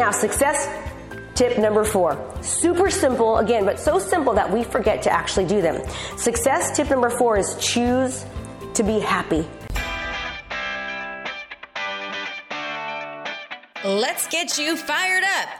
Now, success tip number four. Super simple, again, but so simple that we forget to actually do them. Success tip number four is choose to be happy. Let's get you fired up.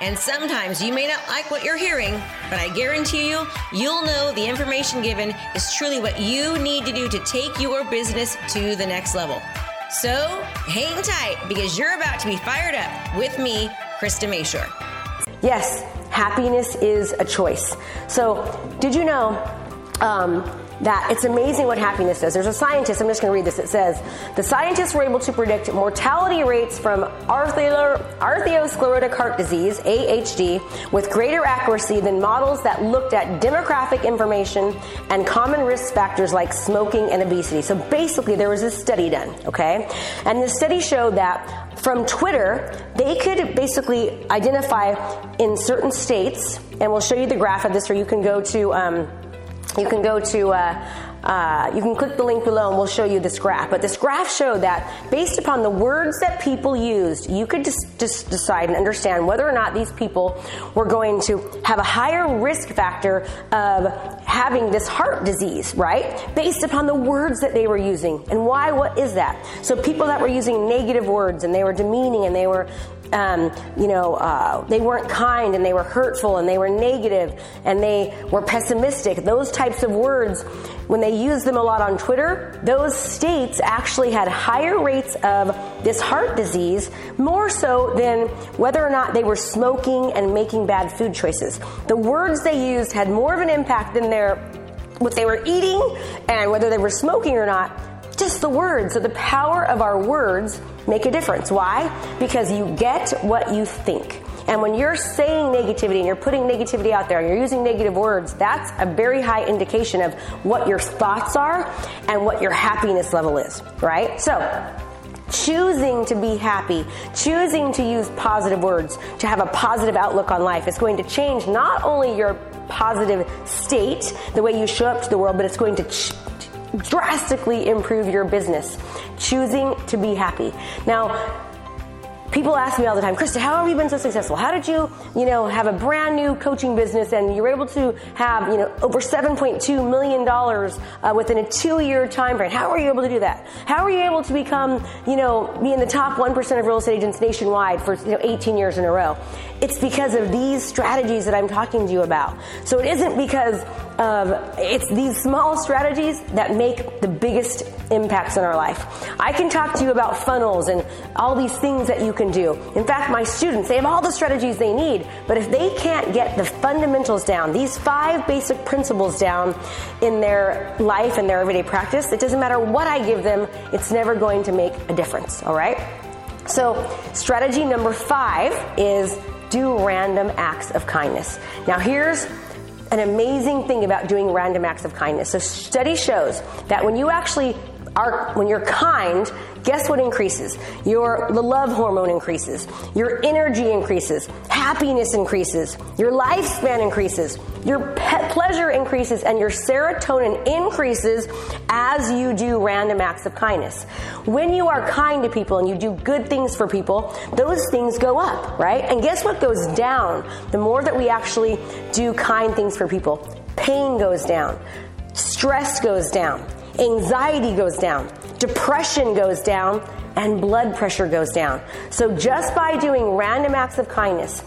And sometimes you may not like what you're hearing, but I guarantee you, you'll know the information given is truly what you need to do to take your business to the next level. So hang tight because you're about to be fired up with me, Krista Mashore. Yes, happiness is a choice. So, did you know um, that it's amazing what happiness does. There's a scientist, I'm just going to read this. It says, the scientists were able to predict mortality rates from arteriosclerotic heart disease, AHD, with greater accuracy than models that looked at demographic information and common risk factors like smoking and obesity. So basically, there was a study done, okay? And the study showed that from Twitter, they could basically identify in certain states, and we'll show you the graph of this, or you can go to, um, you can go to uh, uh, you can click the link below and we'll show you this graph. But this graph showed that based upon the words that people used, you could just, just decide and understand whether or not these people were going to have a higher risk factor of having this heart disease, right? Based upon the words that they were using. And why? What is that? So people that were using negative words and they were demeaning and they were um, you know, uh, they weren't kind and they were hurtful and they were negative and they were pessimistic. Those types of words, when they used them a lot on Twitter, those states actually had higher rates of this heart disease, more so than whether or not they were smoking and making bad food choices. The words they used had more of an impact than their what they were eating and whether they were smoking or not just the words. So the power of our words make a difference. Why? Because you get what you think. And when you're saying negativity and you're putting negativity out there and you're using negative words, that's a very high indication of what your thoughts are and what your happiness level is, right? So, choosing to be happy, choosing to use positive words, to have a positive outlook on life is going to change not only your positive state, the way you show up to the world, but it's going to ch- drastically improve your business. Choosing to be happy. Now, people ask me all the time, Krista, how have you been so successful? How did you, you know, have a brand new coaching business and you were able to have, you know, over $7.2 million uh, within a two year time frame? How were you able to do that? How were you able to become, you know, be in the top 1% of real estate agents nationwide for, you know, 18 years in a row? It's because of these strategies that I'm talking to you about. So it isn't because of, it's these small strategies that make the biggest impacts in our life. I can talk to you about funnels and all these things that you can do. In fact, my students, they have all the strategies they need, but if they can't get the fundamentals down, these five basic principles down in their life and their everyday practice, it doesn't matter what I give them, it's never going to make a difference, all right? So, strategy number five is do random acts of kindness. Now, here's an amazing thing about doing random acts of kindness. So, study shows that when you actually are, when you're kind, guess what increases? Your the love hormone increases. Your energy increases. Happiness increases. Your lifespan increases. Your pleasure increases and your serotonin increases as you do random acts of kindness. When you are kind to people and you do good things for people, those things go up, right? And guess what goes down? The more that we actually do kind things for people, pain goes down. Stress goes down anxiety goes down, depression goes down, and blood pressure goes down. So just by doing random acts of kindness,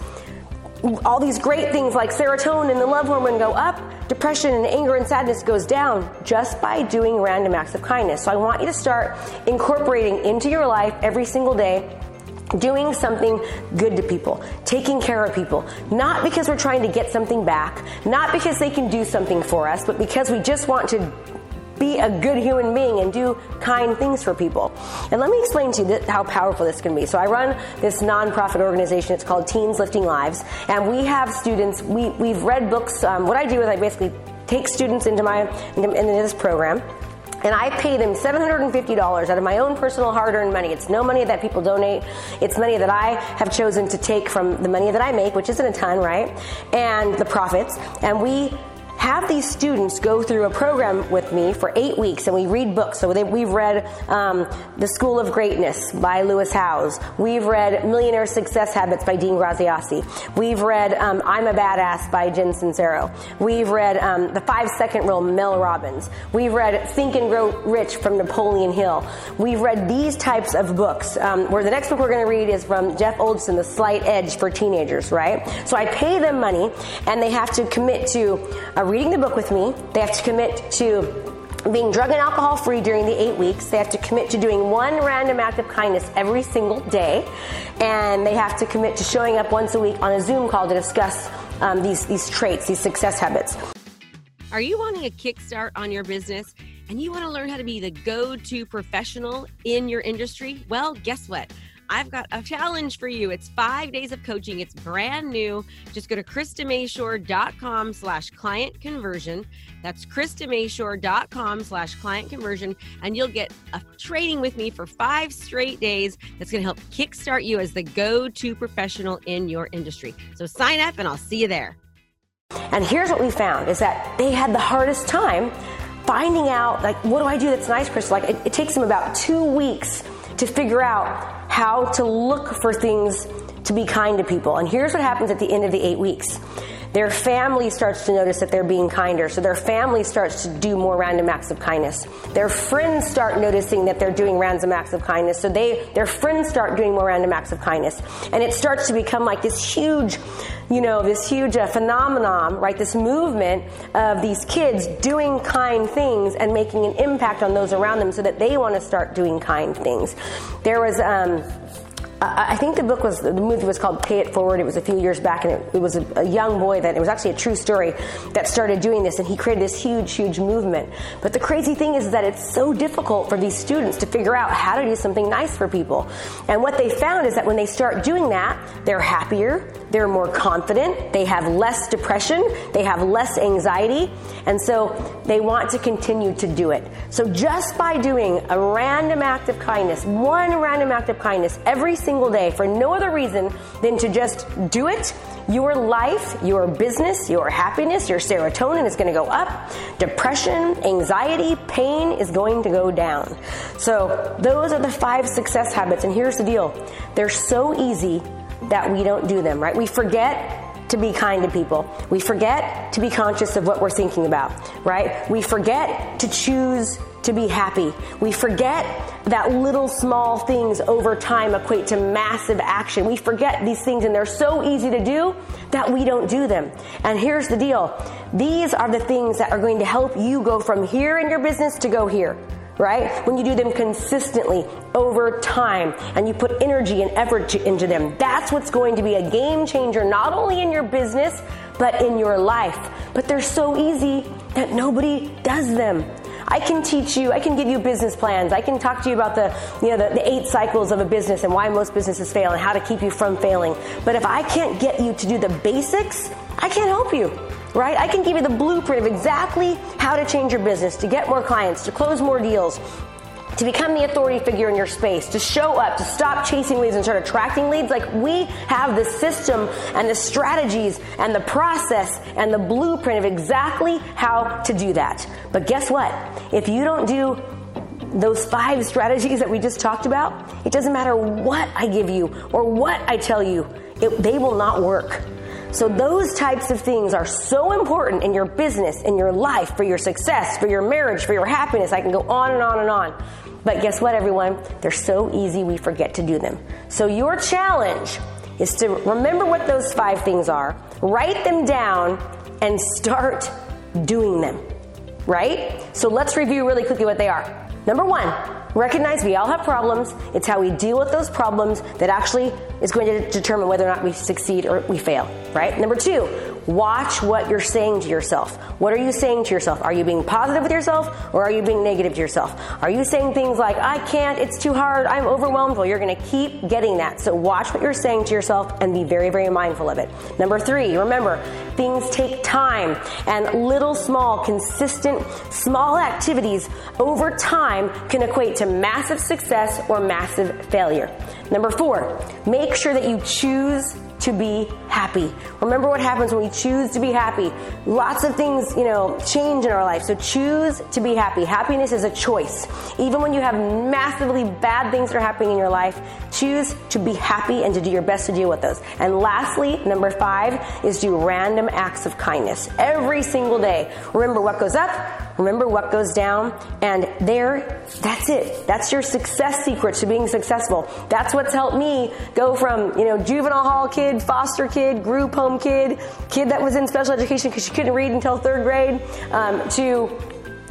all these great things like serotonin and the love hormone go up, depression and anger and sadness goes down just by doing random acts of kindness. So I want you to start incorporating into your life every single day doing something good to people, taking care of people, not because we're trying to get something back, not because they can do something for us, but because we just want to be a good human being and do kind things for people. And let me explain to you how powerful this can be. So I run this nonprofit organization. It's called Teens Lifting Lives, and we have students. We we've read books. Um, what I do is I basically take students into my into, into this program and I pay them $750 out of my own personal hard earned money. It's no money that people donate. It's money that I have chosen to take from the money that I make, which isn't a ton, right? And the profits. And we have these students go through a program with me for eight weeks and we read books. So they, we've read um, The School of Greatness by Lewis Howes. We've read Millionaire Success Habits by Dean Graziosi. We've read um, I'm a Badass by Jen Sincero. We've read um, The Five Second Rule, Mel Robbins. We've read Think and Grow Rich from Napoleon Hill. We've read these types of books. Um, where the next book we're going to read is from Jeff Olson, The Slight Edge for Teenagers, right? So I pay them money and they have to commit to a reading the book with me. They have to commit to being drug and alcohol free during the eight weeks. They have to commit to doing one random act of kindness every single day. And they have to commit to showing up once a week on a Zoom call to discuss um, these, these traits, these success habits. Are you wanting a kickstart on your business and you want to learn how to be the go to professional in your industry? Well, guess what? I've got a challenge for you. It's five days of coaching. It's brand new. Just go to KristaMashore.com slash client conversion. That's KristaMashore.com slash client conversion. And you'll get a training with me for five straight days that's going to help kickstart you as the go-to professional in your industry. So sign up and I'll see you there. And here's what we found is that they had the hardest time finding out like what do I do that's nice, Chris? Like it, it takes them about two weeks to figure out how to look for things to be kind to people. And here's what happens at the end of the eight weeks. Their family starts to notice that they're being kinder. So their family starts to do more random acts of kindness. Their friends start noticing that they're doing random acts of kindness. So they, their friends start doing more random acts of kindness. And it starts to become like this huge, you know, this huge uh, phenomenon, right? This movement of these kids doing kind things and making an impact on those around them so that they want to start doing kind things. There was, um, I think the book was the movie was called Pay It Forward. It was a few years back, and it, it was a, a, young boy that it was actually a true story that started doing this, and he created this huge, huge movement. But the crazy thing is that it's so difficult for these students to figure out how to do something nice for people. And what they found is that when they start doing that, they're happier, they're more confident, they have less depression, they have less anxiety, and so they want to continue to do it. So just by doing a random act of kindness, one random act of kindness every single single day for no other reason than to just do it, your life, your business, your happiness, your serotonin is going to go up. Depression, anxiety, pain is going to go down. So those are the five success habits. And here's the deal. They're so easy that we don't do them, right? We forget to be kind to people. We forget to be conscious of what we're thinking about, right? We forget to choose to be happy. We forget that little small things over time equate to massive action. We forget these things and they're so easy to do that we don't do them. And here's the deal. These are the things that are going to help you go from here in your business to go here right? When you do them consistently over time and you put energy and effort into them, that's what's going to be a game changer, not only in your business, but in your life. But they're so easy that nobody does them. I can teach you, I can give you business plans. I can talk to you about the, you know, the, the, eight cycles of a business and why most businesses fail and how to keep you from failing. But if I can't get you to do the basics, I can't help you. Right? I can give you the blueprint of exactly how to change your business, to get more clients, to close more deals, to become the authority figure in your space, to show up, to stop chasing leads and start attracting leads. Like we have the system and the strategies and the process and the blueprint of exactly how to do that. But guess what? If you don't do those five strategies that we just talked about, it doesn't matter what I give you or what I tell you, it, they will not work. So those types of things are so important in your business, in your life, for your success, for your marriage, for your happiness. I can go on and on and on. But guess what, everyone? They're so easy we forget to do them. So your challenge is to remember what those five things are, write them down, and start doing them. Right? So let's review really quickly what they are. Number one, recognize we all have problems. It's how we deal with those problems that actually is going to determine whether or not we succeed or we fail, right? Number two, watch what you're saying to yourself. What are you saying to yourself? Are you being positive with yourself or are you being negative to yourself? Are you saying things like, I can't, it's too hard, I'm overwhelmed? Well, you're going to keep getting that. So watch what you're saying to yourself and be very, very mindful of it. Number three, remember, things take time and little, small, consistent, small activities over time can equate to massive success or massive failure. Number four, make sure that you choose to be happy. Remember what happens when we choose to be happy. Lots of things, you know, change in our life. So choose to be happy. Happiness is a choice. Even when you have massively bad things that are happening in your life, choose to be happy and to do your best to deal with those. And lastly, number five is do random acts of kindness every single day. Remember what goes up, remember what goes down, and there, that's it. That's your success secret to being successful. That's what's helped me go from, you know, juvenile hall kid, foster kid, group home kid, kid that was in special education because she couldn't read until third grade, um, to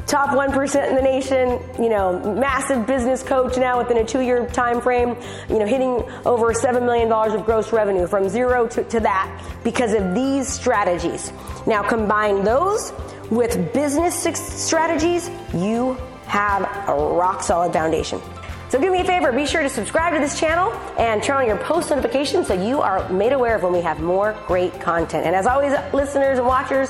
top 1% in the nation, you know, massive business coach now within a two-year time frame, you know, hitting over $7 million of gross revenue from zero to, to that because of these strategies. Now combine those with business strategies, you have a rock solid foundation. So do me a favor, be sure to subscribe to this channel and turn on your post notifications so you are made aware of when we have more great content. And as always, listeners and watchers,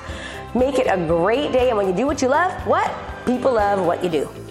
make it a great day. And when you do what you love, what? People love what you do.